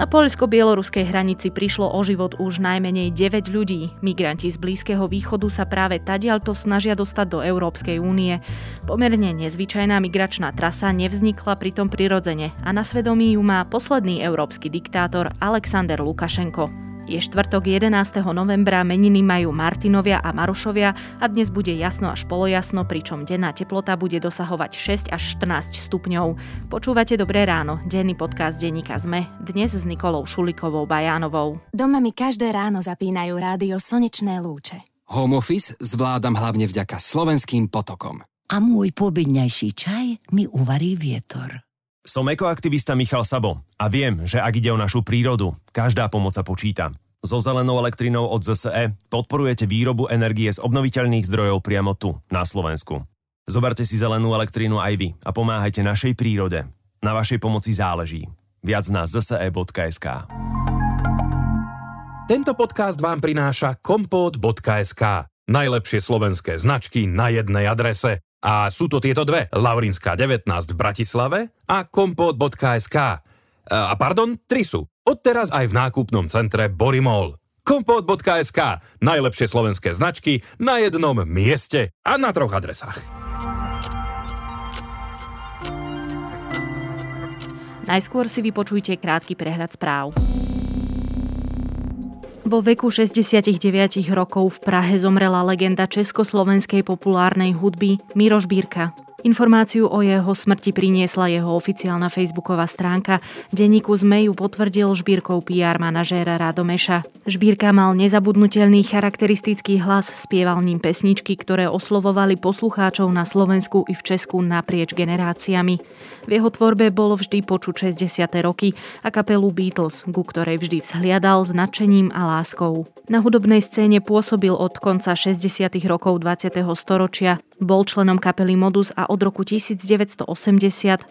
Na poľsko-bieloruskej hranici prišlo o život už najmenej 9 ľudí. Migranti z Blízkeho východu sa práve tadiaľto snažia dostať do Európskej únie. Pomerne nezvyčajná migračná trasa nevznikla pritom prirodzene a na svedomí ju má posledný európsky diktátor Alexander Lukašenko. Je štvrtok 11. novembra, meniny majú Martinovia a Marušovia a dnes bude jasno až polojasno, pričom denná teplota bude dosahovať 6 až 14 stupňov. Počúvate Dobré ráno, denný podcast denníka ZME, dnes s Nikolou Šulikovou Bajánovou. Doma mi každé ráno zapínajú rádio Slnečné lúče. Home office zvládam hlavne vďaka slovenským potokom. A môj pobedňajší čaj mi uvarí vietor. Som ekoaktivista Michal Sabo a viem, že ak ide o našu prírodu, každá pomoc sa počíta. So zelenou elektrinou od ZSE podporujete výrobu energie z obnoviteľných zdrojov priamo tu, na Slovensku. Zoberte si zelenú elektrínu aj vy a pomáhajte našej prírode. Na vašej pomoci záleží. Viac na zse.sk Tento podcast vám prináša kompot.sk. Najlepšie slovenské značky na jednej adrese. A sú to tieto dve, Laurinská 19 v Bratislave a kompot.sk. A pardon, tri sú. Odteraz aj v nákupnom centre Borimol. Kompot.sk. Najlepšie slovenské značky na jednom mieste a na troch adresách. Najskôr si vypočujte krátky prehľad správ. Vo veku 69 rokov v Prahe zomrela legenda československej populárnej hudby Miroš Bírka. Informáciu o jeho smrti priniesla jeho oficiálna facebooková stránka. Denníku ZME ju potvrdil Žbírkou PR manažéra Radomeša. Žbírka mal nezabudnutelný charakteristický hlas, spieval ním pesničky, ktoré oslovovali poslucháčov na Slovensku i v Česku naprieč generáciami. V jeho tvorbe bolo vždy počuť 60. roky a kapelu Beatles, ku ktorej vždy vzhliadal s nadšením a láskou. Na hudobnej scéne pôsobil od konca 60. rokov 20. storočia. Bol členom kapely Modus a od roku 1980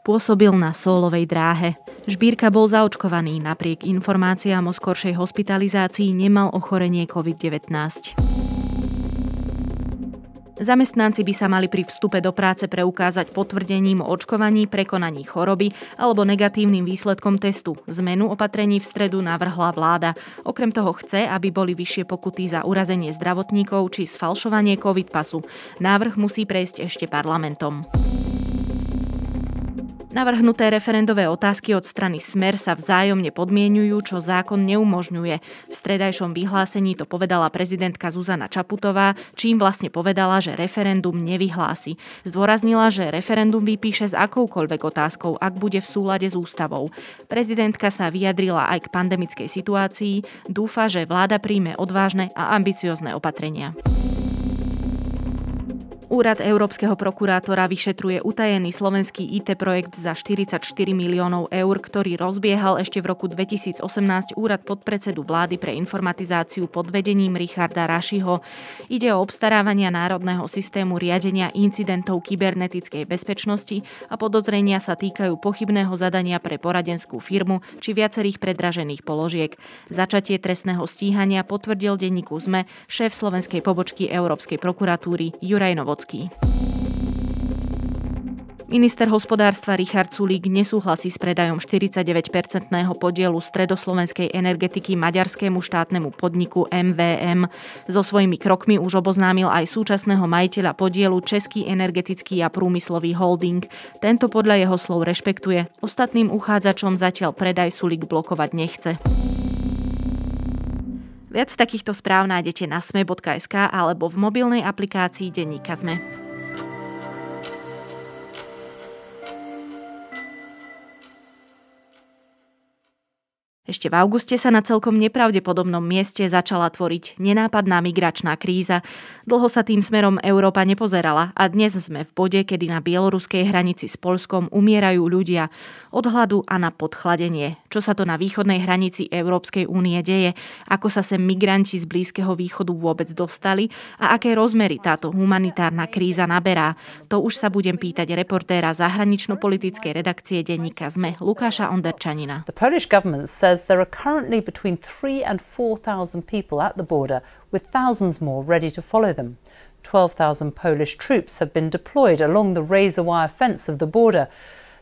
pôsobil na sólovej dráhe. Žbírka bol zaočkovaný, napriek informáciám o skoršej hospitalizácii nemal ochorenie COVID-19. Zamestnanci by sa mali pri vstupe do práce preukázať potvrdením o očkovaní, prekonaní choroby alebo negatívnym výsledkom testu. Zmenu opatrení v stredu navrhla vláda. Okrem toho chce, aby boli vyššie pokuty za urazenie zdravotníkov či sfalšovanie COVID pasu. Návrh musí prejsť ešte parlamentom. Navrhnuté referendové otázky od strany Smer sa vzájomne podmienujú, čo zákon neumožňuje. V stredajšom vyhlásení to povedala prezidentka Zuzana Čaputová, čím vlastne povedala, že referendum nevyhlási. Zdôraznila, že referendum vypíše s akoukoľvek otázkou, ak bude v súlade s ústavou. Prezidentka sa vyjadrila aj k pandemickej situácii, dúfa, že vláda príjme odvážne a ambiciozne opatrenia. Úrad Európskeho prokurátora vyšetruje utajený slovenský IT projekt za 44 miliónov eur, ktorý rozbiehal ešte v roku 2018 úrad podpredsedu vlády pre informatizáciu pod vedením Richarda Rašiho. Ide o obstarávania národného systému riadenia incidentov kybernetickej bezpečnosti a podozrenia sa týkajú pochybného zadania pre poradenskú firmu či viacerých predražených položiek. Začatie trestného stíhania potvrdil denníku ZME šéf slovenskej pobočky Európskej prokuratúry Juraj Novot Vysocký. Minister hospodárstva Richard Sulík nesúhlasí s predajom 49-percentného podielu stredoslovenskej energetiky maďarskému štátnemu podniku MVM. So svojimi krokmi už oboznámil aj súčasného majiteľa podielu Český energetický a prúmyslový holding. Tento podľa jeho slov rešpektuje. Ostatným uchádzačom zatiaľ predaj Sulík blokovať nechce. Viac takýchto správ nájdete na sme.sk alebo v mobilnej aplikácii Denníka Sme. Ešte v auguste sa na celkom nepravdepodobnom mieste začala tvoriť nenápadná migračná kríza. Dlho sa tým smerom Európa nepozerala a dnes sme v bode, kedy na bieloruskej hranici s Polskom umierajú ľudia od hladu a na podchladenie. Čo sa to na východnej hranici Európskej únie deje, ako sa sem migranti z Blízkeho východu vôbec dostali a aké rozmery táto humanitárna kríza naberá. To už sa budem pýtať reportéra zahranično-politickej redakcie denníka ZME Lukáša Onderčanina. The Polish government says says there are currently between 3 and 4,000 people at the border, with thousands more ready to follow them. 12,000 Polish troops have been deployed along the razor wire fence of the border.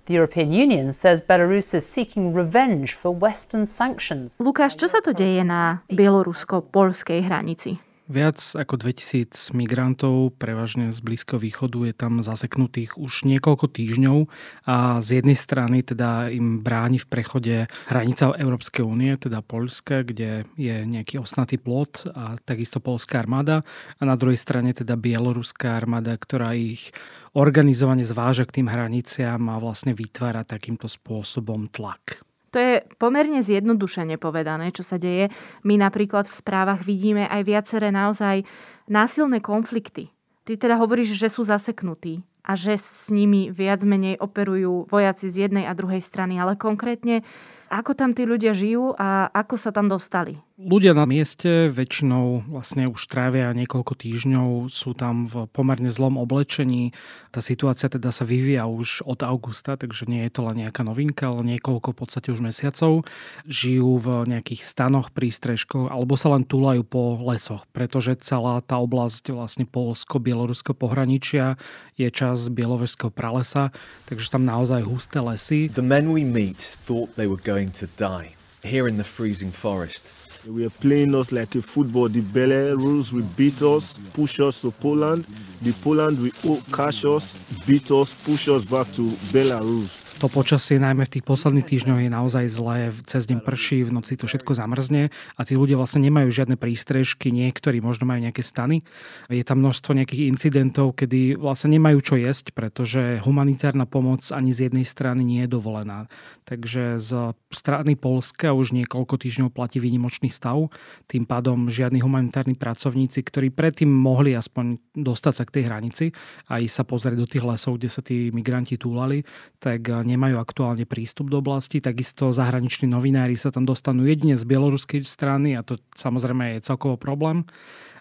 The European Union says Belarus is seeking revenge for Western sanctions. Lukáš, čo sa to deje na bielorusko-polskej hranici? Viac ako 2000 migrantov, prevažne z Blízkeho východu, je tam zaseknutých už niekoľko týždňov a z jednej strany teda im bráni v prechode hranica Európskej únie, teda Poľska, kde je nejaký osnatý plot a takisto polská armáda a na druhej strane teda bieloruská armáda, ktorá ich organizovane zváža k tým hraniciam a vlastne vytvára takýmto spôsobom tlak. To je pomerne zjednodušene povedané, čo sa deje. My napríklad v správach vidíme aj viaceré naozaj násilné konflikty. Ty teda hovoríš, že sú zaseknutí a že s nimi viac menej operujú vojaci z jednej a druhej strany, ale konkrétne ako tam tí ľudia žijú a ako sa tam dostali? Ľudia na mieste väčšinou vlastne už trávia niekoľko týždňov, sú tam v pomerne zlom oblečení. Tá situácia teda sa vyvíja už od augusta, takže nie je to len nejaká novinka, ale niekoľko v podstate už mesiacov. Žijú v nejakých stanoch, prístrežkoch alebo sa len túlajú po lesoch, pretože celá tá oblasť vlastne polsko-bieloruského pohraničia je čas bielovežského pralesa, takže tam naozaj husté lesy. The men we meet thought they were going to die here in the freezing forest. We were playing us like a football. The Belarus will beat us, push us to Poland. The Poland will cash us, beat us, push us back to Belarus. To počasie najmä v tých posledných týždňoch je naozaj zlé. Cez deň prší, v noci to všetko zamrzne a tí ľudia vlastne nemajú žiadne prístrežky, niektorí možno majú nejaké stany. Je tam množstvo nejakých incidentov, kedy vlastne nemajú čo jesť, pretože humanitárna pomoc ani z jednej strany nie je dovolená. Takže z strany Polska už niekoľko týždňov platí výnimočný stav. Tým pádom žiadni humanitárni pracovníci, ktorí predtým mohli aspoň dostať sa k tej hranici a ísť sa pozrieť do tých lesov, kde sa tí migranti túlali, tak nemajú aktuálne prístup do oblasti. Takisto zahraniční novinári sa tam dostanú jedine z bieloruskej strany a to samozrejme je celkovo problém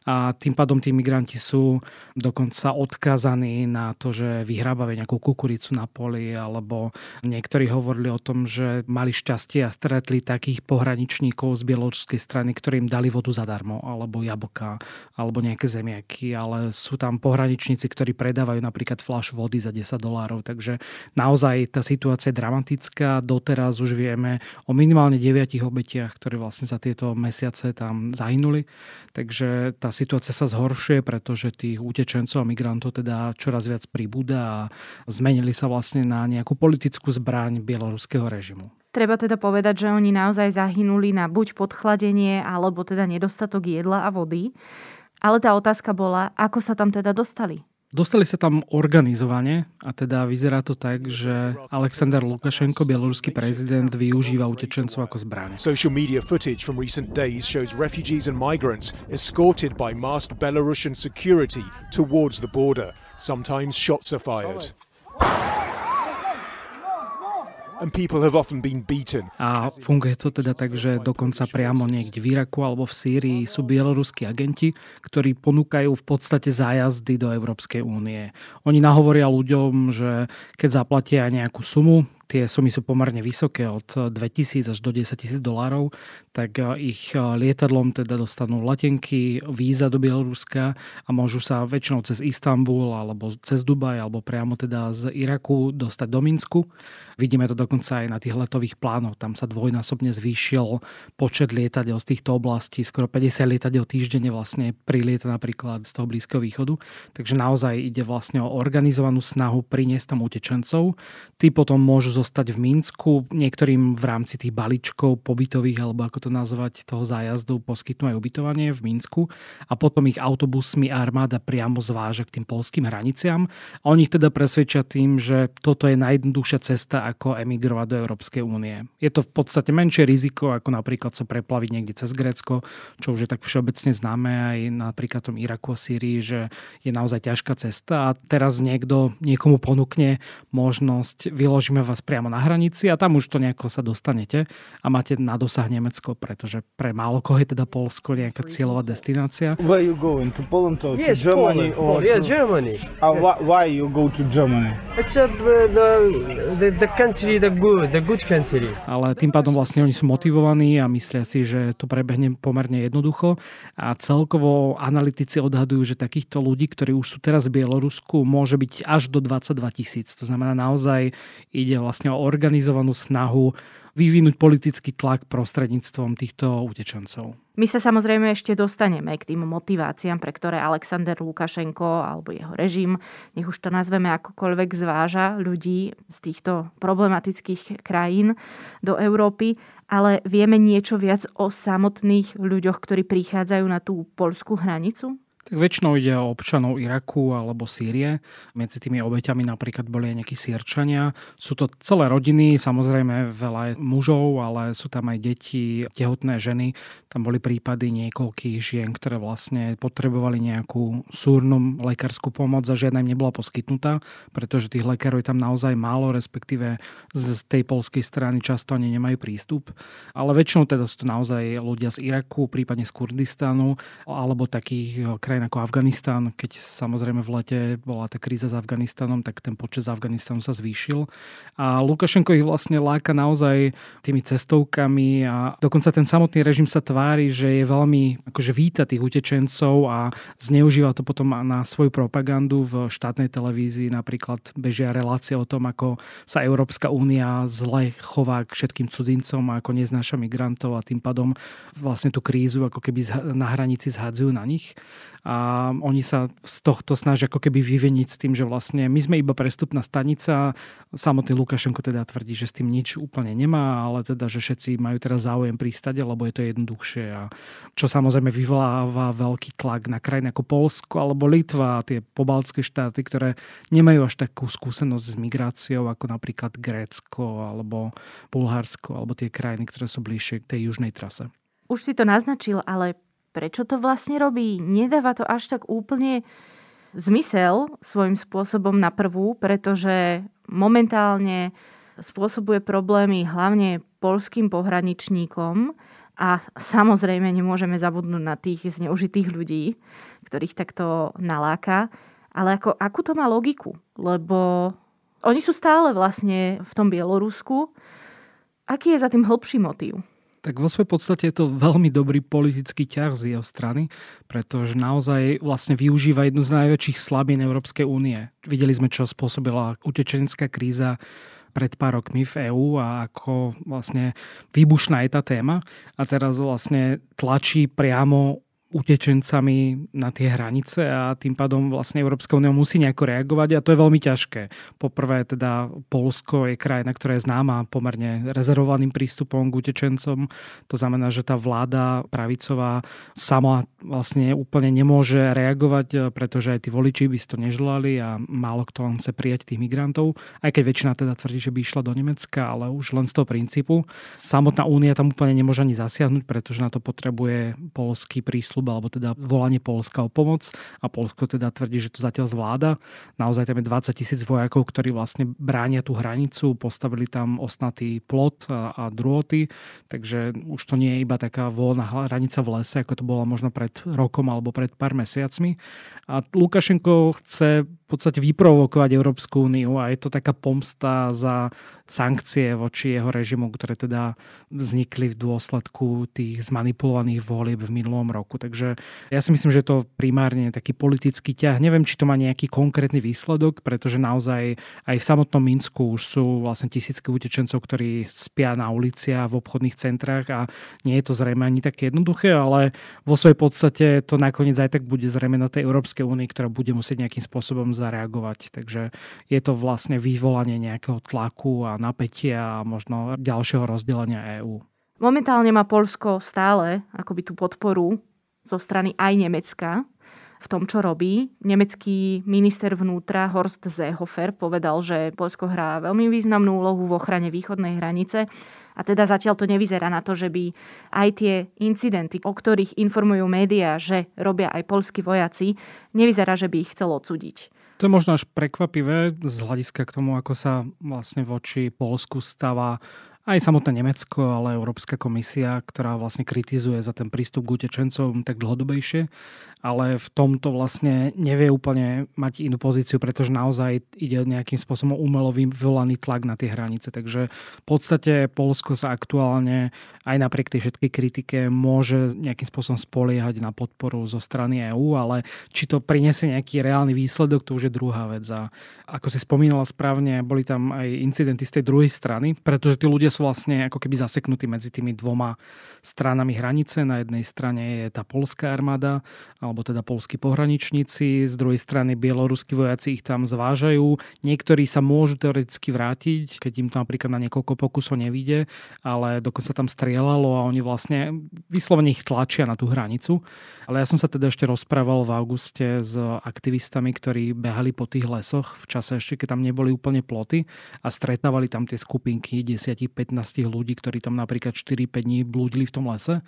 a tým pádom tí migranti sú dokonca odkazaní na to, že vyhrábajú nejakú kukuricu na poli, alebo niektorí hovorili o tom, že mali šťastie a stretli takých pohraničníkov z bieloruskej strany, ktorí im dali vodu zadarmo, alebo jablka, alebo nejaké zemiaky, ale sú tam pohraničníci, ktorí predávajú napríklad fľaš vody za 10 dolárov, takže naozaj tá situácia je dramatická. Doteraz už vieme o minimálne 9 obetiach, ktoré vlastne za tieto mesiace tam zahynuli. Takže tá situácia sa zhoršuje, pretože tých utečencov a migrantov teda čoraz viac pribúda a zmenili sa vlastne na nejakú politickú zbraň bieloruského režimu. Treba teda povedať, že oni naozaj zahynuli na buď podchladenie, alebo teda nedostatok jedla a vody. Ale tá otázka bola, ako sa tam teda dostali? Dostali sa tam organizovane a teda vyzerá to tak, že Aleksandr Lukašenko, bieloruský prezident, využíva utečencov ako zbraň. Social media footage from recent days shows refugees and migrants escorted by masked Belarusian security towards the border. Sometimes shots are fired. A funguje to teda tak, že dokonca priamo niekde v Iraku alebo v Sýrii sú bieloruskí agenti, ktorí ponúkajú v podstate zájazdy do Európskej únie. Oni nahovoria ľuďom, že keď zaplatia nejakú sumu, tie sumy sú pomerne vysoké, od 2000 až do 10 tisíc dolárov, tak e, ich e, lietadlom teda dostanú letenky, víza do Bieloruska a môžu sa väčšinou cez Istanbul alebo cez Dubaj alebo priamo teda z Iraku dostať do Minsku. Vidíme to dokonca aj na tých letových plánoch. Tam sa dvojnásobne zvýšil počet lietadiel z týchto oblastí. Skoro 50 lietadiel týždenne vlastne prilieta napríklad z toho Blízkeho východu. Takže naozaj ide vlastne o organizovanú snahu priniesť tam utečencov. Tí potom môžu zostať v Minsku. Niektorým v rámci tých balíčkov pobytových, alebo ako to nazvať, toho zájazdu poskytnú aj ubytovanie v Minsku a potom ich autobusmi armáda priamo zváža k tým polským hraniciam. A oni teda presvedčia tým, že toto je najjednoduchšia cesta, ako emigrovať do Európskej únie. Je to v podstate menšie riziko, ako napríklad sa preplaviť niekde cez Grécko, čo už je tak všeobecne známe aj napríklad tom Iraku a Syrii, že je naozaj ťažká cesta a teraz niekto niekomu ponúkne možnosť, vyložíme vás priamo na hranici a tam už to nejako sa dostanete a máte na dosah Nemecko, pretože pre málo koho je teda Polsko nejaká cieľová destinácia. Where you going? To Poland or yes, to Germany? Poland. Or yes, to... Germany. Uh, why, why you go to Germany? It's uh, the, the, the country, the good, the good country. Ale tým pádom vlastne oni sú motivovaní a myslia si, že to prebehne pomerne jednoducho a celkovo analytici odhadujú, že takýchto ľudí, ktorí už sú teraz v Bielorusku, môže byť až do 22 tisíc. To znamená naozaj ide vlastne vlastne o organizovanú snahu vyvinúť politický tlak prostredníctvom týchto utečencov. My sa samozrejme ešte dostaneme k tým motiváciám, pre ktoré Alexander Lukašenko alebo jeho režim, nech už to nazveme akokoľvek, zváža ľudí z týchto problematických krajín do Európy, ale vieme niečo viac o samotných ľuďoch, ktorí prichádzajú na tú polskú hranicu? Tak väčšinou ide o občanov Iraku alebo Sýrie. Medzi tými obeťami napríklad boli aj nejakí Sýrčania. Sú to celé rodiny, samozrejme veľa mužov, ale sú tam aj deti, tehotné ženy. Tam boli prípady niekoľkých žien, ktoré vlastne potrebovali nejakú súrnu lekárskú pomoc a žiadna im nebola poskytnutá, pretože tých lekárov je tam naozaj málo, respektíve z tej polskej strany často ani nemajú prístup. Ale väčšinou teda sú to naozaj ľudia z Iraku, prípadne z Kurdistanu alebo takých krajín krajín ako Afganistán, keď samozrejme v lete bola tá kríza s Afganistanom, tak ten počet z Afganistanu sa zvýšil. A Lukašenko ich vlastne láka naozaj tými cestovkami a dokonca ten samotný režim sa tvári, že je veľmi akože víta tých utečencov a zneužíva to potom na svoju propagandu v štátnej televízii. Napríklad bežia relácie o tom, ako sa Európska únia zle chová k všetkým cudzincom a ako neznáša migrantov a tým pádom vlastne tú krízu ako keby na hranici zhadzujú na nich a oni sa z tohto snažia ako keby vyveniť s tým, že vlastne my sme iba prestupná stanica. Samotný Lukašenko teda tvrdí, že s tým nič úplne nemá, ale teda, že všetci majú teraz záujem prístať, lebo je to jednoduchšie. A čo samozrejme vyvoláva veľký tlak na krajiny ako Polsko alebo Litva, tie pobaltské štáty, ktoré nemajú až takú skúsenosť s migráciou ako napríklad Grécko alebo Bulharsko alebo tie krajiny, ktoré sú bližšie k tej južnej trase. Už si to naznačil, ale prečo to vlastne robí. Nedáva to až tak úplne zmysel svojím spôsobom na prvú, pretože momentálne spôsobuje problémy hlavne polským pohraničníkom a samozrejme nemôžeme zabudnúť na tých zneužitých ľudí, ktorých takto naláka. Ale ako, akú to má logiku? Lebo oni sú stále vlastne v tom Bielorusku. Aký je za tým hĺbší motív? Tak vo svojej podstate je to veľmi dobrý politický ťah z jeho strany, pretože naozaj vlastne využíva jednu z najväčších slabín Európskej únie. Videli sme, čo spôsobila utečenecká kríza pred pár rokmi v EÚ a ako vlastne výbušná je tá téma. A teraz vlastne tlačí priamo utečencami na tie hranice a tým pádom vlastne Európska únia musí nejako reagovať a to je veľmi ťažké. Poprvé teda Polsko je krajina, ktorá je známa pomerne rezervovaným prístupom k utečencom. To znamená, že tá vláda pravicová sama vlastne úplne nemôže reagovať, pretože aj tí voliči by si to neželali a málo kto len chce prijať tých migrantov, aj keď väčšina teda tvrdí, že by išla do Nemecka, ale už len z toho princípu. Samotná únia tam úplne nemôže ani zasiahnuť, pretože na to potrebuje polský prístup prísľub, alebo teda volanie Polska o pomoc a Polsko teda tvrdí, že to zatiaľ zvláda. Naozaj tam je 20 tisíc vojakov, ktorí vlastne bránia tú hranicu, postavili tam osnatý plot a, a drôty, takže už to nie je iba taká voľná hranica v lese, ako to bola možno pred rokom alebo pred pár mesiacmi. A Lukašenko chce v podstate vyprovokovať Európsku úniu a je to taká pomsta za sankcie voči jeho režimu, ktoré teda vznikli v dôsledku tých zmanipulovaných volieb v minulom roku. Takže ja si myslím, že to primárne taký politický ťah. Neviem, či to má nejaký konkrétny výsledok, pretože naozaj aj v samotnom Minsku už sú vlastne tisícky utečencov, ktorí spia na ulici a v obchodných centrách a nie je to zrejme ani také jednoduché, ale vo svojej podstate to nakoniec aj tak bude zrejme na tej Európskej únii, ktorá bude musieť nejakým spôsobom zareagovať. Takže je to vlastne vyvolanie nejakého tlaku a napätia a možno ďalšieho rozdelenia EÚ. Momentálne má Polsko stále akoby tú podporu zo strany aj Nemecka v tom, čo robí. Nemecký minister vnútra Horst Seehofer povedal, že Polsko hrá veľmi významnú úlohu v ochrane východnej hranice a teda zatiaľ to nevyzerá na to, že by aj tie incidenty, o ktorých informujú médiá, že robia aj polskí vojaci, nevyzerá, že by ich chcel odsúdiť. To je možno až prekvapivé z hľadiska k tomu, ako sa vlastne voči Polsku stáva aj samotné Nemecko, ale Európska komisia, ktorá vlastne kritizuje za ten prístup k utečencom tak dlhodobejšie. Ale v tomto vlastne nevie úplne mať inú pozíciu, pretože naozaj ide nejakým spôsobom umelo vyvolaný tlak na tie hranice. Takže v podstate Polsko sa aktuálne aj napriek tej všetkej kritike môže nejakým spôsobom spoliehať na podporu zo strany EÚ, ale či to prinesie nejaký reálny výsledok, to už je druhá vec. A ako si spomínala správne, boli tam aj incidenty z tej druhej strany, pretože tí ľudia sú vlastne ako keby zaseknutí medzi tými dvoma stranami hranice. Na jednej strane je tá polská armáda, alebo teda polskí pohraničníci, z druhej strany bieloruskí vojaci ich tam zvážajú. Niektorí sa môžu teoreticky vrátiť, keď im to napríklad na niekoľko pokusov nevíde, ale dokonca tam strieľalo a oni vlastne vyslovene ich tlačia na tú hranicu. Ale ja som sa teda ešte rozprával v auguste s aktivistami, ktorí behali po tých lesoch v čase ešte, keď tam neboli úplne ploty a stretávali tam tie skupinky 10-15 ľudí, ktorí tam napríklad 4-5 dní blúdili v tom lese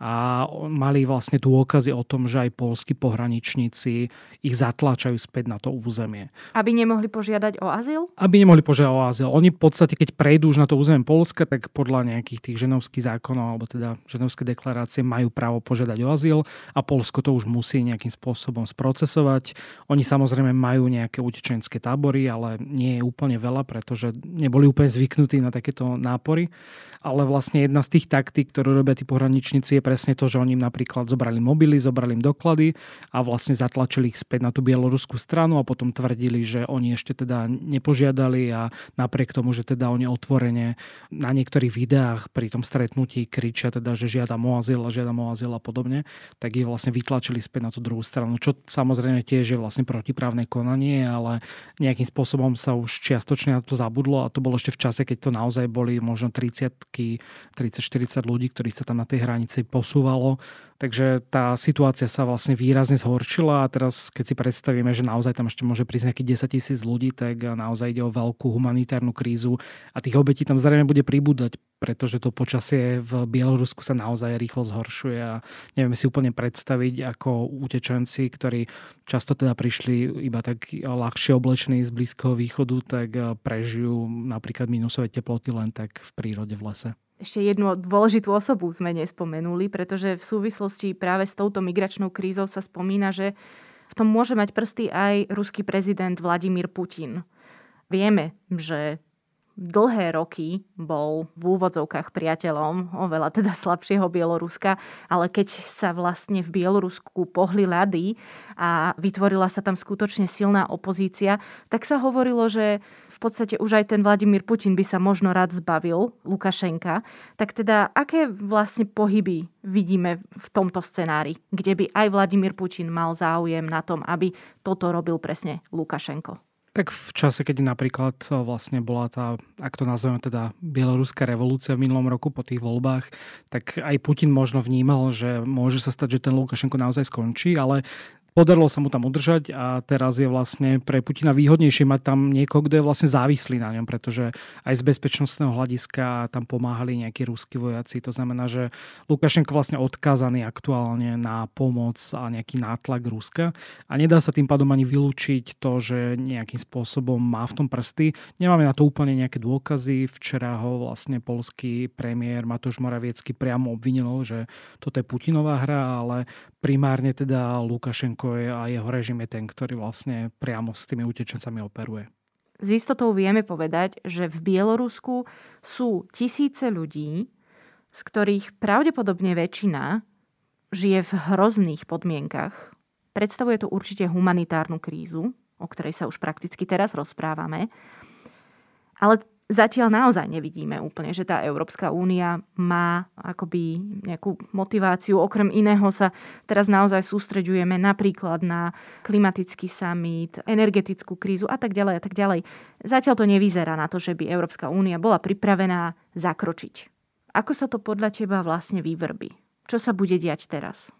a mali vlastne dôkazy o tom, že aj polskí pohraničníci ich zatláčajú späť na to územie. Aby nemohli požiadať o azyl? Aby nemohli požiadať o azyl. Oni v podstate, keď prejdú už na to územie Polska, tak podľa nejakých tých ženovských zákonov alebo teda ženovské deklarácie majú právo požiadať o azyl a Polsko to už musí nejakým spôsobom sprocesovať. Oni samozrejme majú nejaké utečenské tábory, ale nie je úplne veľa, pretože neboli úplne zvyknutí na takéto nápory. Ale vlastne jedna z tých taktík, ktorú robia tí pohraničníci, je presne to, že oni im napríklad zobrali mobily, zobrali im doklady a vlastne zatlačili ich späť na tú bieloruskú stranu a potom tvrdili, že oni ešte teda nepožiadali a napriek tomu, že teda oni otvorene na niektorých videách pri tom stretnutí kričia teda, že žiadam o azyl a žiadam o azyl a podobne, tak ich vlastne vytlačili späť na tú druhú stranu, čo samozrejme tiež je vlastne protiprávne konanie, ale nejakým spôsobom sa už čiastočne na to zabudlo a to bolo ešte v čase, keď to naozaj boli možno 30 30-40 ľudí, ktorí sa tam na tej hranici posúvalo. Takže tá situácia sa vlastne výrazne zhorčila a teraz keď si predstavíme, že naozaj tam ešte môže prísť nejakých 10 tisíc ľudí, tak naozaj ide o veľkú humanitárnu krízu a tých obetí tam zrejme bude pribúdať, pretože to počasie v Bielorusku sa naozaj rýchlo zhoršuje a nevieme si úplne predstaviť, ako utečenci, ktorí často teda prišli iba tak ľahšie oblečení z Blízkeho východu, tak prežijú napríklad minusové teploty len tak v prírode v lese. Ešte jednu dôležitú osobu sme nespomenuli, pretože v súvislosti práve s touto migračnou krízou sa spomína, že v tom môže mať prsty aj ruský prezident Vladimír Putin. Vieme, že dlhé roky bol v úvodzovkách priateľom oveľa teda slabšieho Bieloruska, ale keď sa vlastne v Bielorusku pohli ľady a vytvorila sa tam skutočne silná opozícia, tak sa hovorilo, že podstate už aj ten Vladimír Putin by sa možno rád zbavil Lukašenka. Tak teda, aké vlastne pohyby vidíme v tomto scenári, kde by aj Vladimír Putin mal záujem na tom, aby toto robil presne Lukašenko? Tak v čase, keď napríklad vlastne bola tá, ak to nazveme teda bieloruská revolúcia v minulom roku po tých voľbách, tak aj Putin možno vnímal, že môže sa stať, že ten Lukašenko naozaj skončí, ale Podarilo sa mu tam udržať a teraz je vlastne pre Putina výhodnejšie mať tam niekoho, kto je vlastne závislý na ňom, pretože aj z bezpečnostného hľadiska tam pomáhali nejakí ruskí vojaci. To znamená, že Lukašenko vlastne odkázaný aktuálne na pomoc a nejaký nátlak Ruska a nedá sa tým pádom ani vylúčiť to, že nejakým spôsobom má v tom prsty. Nemáme na to úplne nejaké dôkazy. Včera ho vlastne polský premiér Matúš Moraviecky priamo obvinil, že toto je Putinová hra, ale primárne teda Lukašenko je a jeho režim je ten, ktorý vlastne priamo s tými utečencami operuje. S istotou vieme povedať, že v Bielorusku sú tisíce ľudí, z ktorých pravdepodobne väčšina žije v hrozných podmienkach. Predstavuje to určite humanitárnu krízu, o ktorej sa už prakticky teraz rozprávame. Ale zatiaľ naozaj nevidíme úplne, že tá Európska únia má akoby nejakú motiváciu. Okrem iného sa teraz naozaj sústreďujeme napríklad na klimatický summit, energetickú krízu a tak ďalej a tak ďalej. Zatiaľ to nevyzerá na to, že by Európska únia bola pripravená zakročiť. Ako sa to podľa teba vlastne vyvrbí? Čo sa bude diať teraz?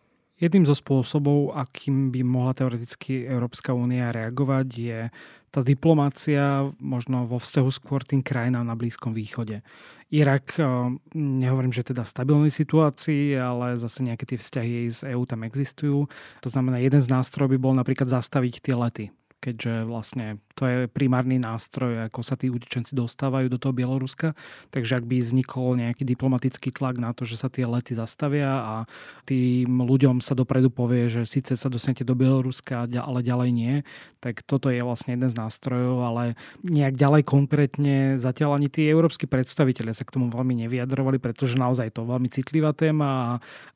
Jedným zo spôsobov, akým by mohla teoreticky Európska únia reagovať, je tá diplomácia možno vo vzťahu skôr tým krajinám na Blízkom východe. Irak, eh, nehovorím, že teda v stabilnej situácii, ale zase nejaké tie vzťahy z EÚ tam existujú. To znamená, jeden z nástrojov by bol napríklad zastaviť tie lety keďže vlastne to je primárny nástroj, ako sa tí utečenci dostávajú do toho Bieloruska. Takže ak by vznikol nejaký diplomatický tlak na to, že sa tie lety zastavia a tým ľuďom sa dopredu povie, že síce sa dostanete do Bieloruska, ale ďalej nie, tak toto je vlastne jeden z nástrojov, ale nejak ďalej konkrétne zatiaľ ani tí európsky predstavitelia sa k tomu veľmi nevyjadrovali, pretože naozaj to veľmi citlivá téma a,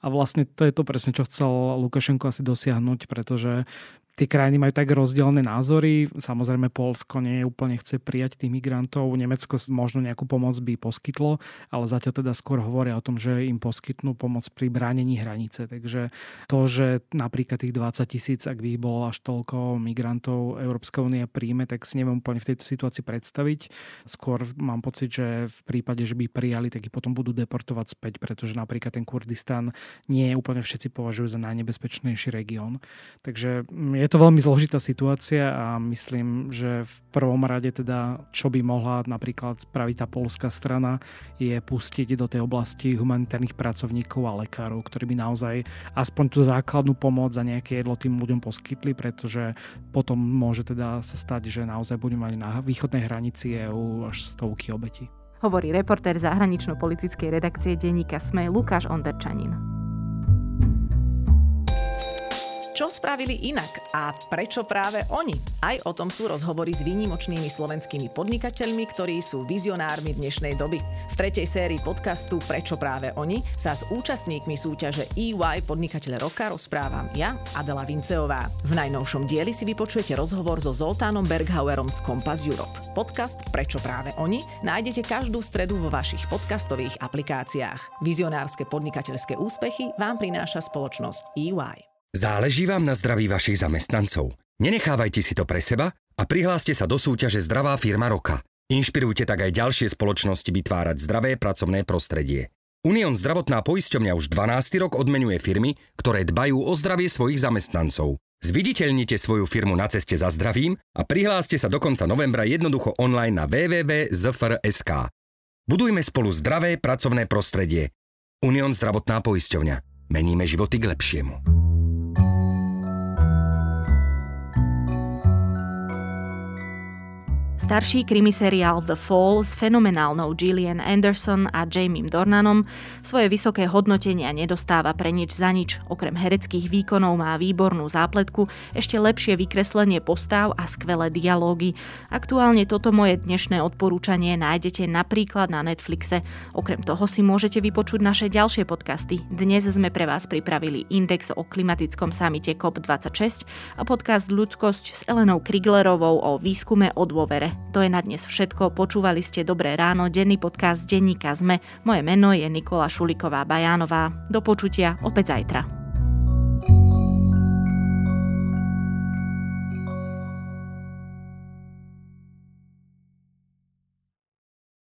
a vlastne to je to presne, čo chcel Lukašenko asi dosiahnuť, pretože tie krajiny majú tak rozdielne názory. Samozrejme, Polsko nie úplne chce prijať tých migrantov. Nemecko možno nejakú pomoc by poskytlo, ale zatiaľ teda skôr hovoria o tom, že im poskytnú pomoc pri bránení hranice. Takže to, že napríklad tých 20 tisíc, ak by ich bolo až toľko migrantov Európska únia príjme, tak si neviem úplne v tejto situácii predstaviť. Skôr mám pocit, že v prípade, že by prijali, tak ich potom budú deportovať späť, pretože napríklad ten Kurdistan nie je úplne všetci považujú za najnebezpečnejší región. Takže je to veľmi zložitá situácia a myslím, že v prvom rade teda, čo by mohla napríklad spraviť tá polská strana, je pustiť do tej oblasti humanitárnych pracovníkov a lekárov, ktorí by naozaj aspoň tú základnú pomoc za nejaké jedlo tým ľuďom poskytli, pretože potom môže teda sa stať, že naozaj budeme mať na východnej hranici EU až stovky obetí. Hovorí reportér zahranično-politickej redakcie denníka SME Lukáš Onderčanin. Čo spravili inak a prečo práve oni? Aj o tom sú rozhovory s výnimočnými slovenskými podnikateľmi, ktorí sú vizionármi dnešnej doby. V tretej sérii podcastu Prečo práve oni sa s účastníkmi súťaže EY Podnikateľ roka rozprávam ja, Adela Vinceová. V najnovšom dieli si vypočujete rozhovor so Zoltánom Berghauerom z Compass Europe. Podcast Prečo práve oni nájdete každú stredu vo vašich podcastových aplikáciách. Vizionárske podnikateľské úspechy vám prináša spoločnosť EY. Záleží vám na zdraví vašich zamestnancov? Nenechávajte si to pre seba a prihláste sa do súťaže Zdravá firma roka. Inšpirujte tak aj ďalšie spoločnosti vytvárať zdravé pracovné prostredie. Unión zdravotná poisťovňa už 12. rok odmenuje firmy, ktoré dbajú o zdravie svojich zamestnancov. Zviditeľnite svoju firmu na ceste za zdravím a prihláste sa do konca novembra jednoducho online na www.zfr.sk. Budujme spolu zdravé pracovné prostredie. Unión zdravotná poisťovňa. Meníme životy k lepšiemu. Starší krimiseriál The Fall s fenomenálnou Gillian Anderson a Jamie Dornanom svoje vysoké hodnotenia nedostáva pre nič za nič. Okrem hereckých výkonov má výbornú zápletku, ešte lepšie vykreslenie postav a skvelé dialógy. Aktuálne toto moje dnešné odporúčanie nájdete napríklad na Netflixe. Okrem toho si môžete vypočuť naše ďalšie podcasty. Dnes sme pre vás pripravili index o klimatickom samite COP26 a podcast Ľudskosť s Elenou Kriglerovou o výskume o dôvere. To je na dnes všetko. Počúvali ste Dobré ráno, denný podcast denníka ZME. Moje meno je Nikola Šuliková Bajánová. Do počutia opäť zajtra.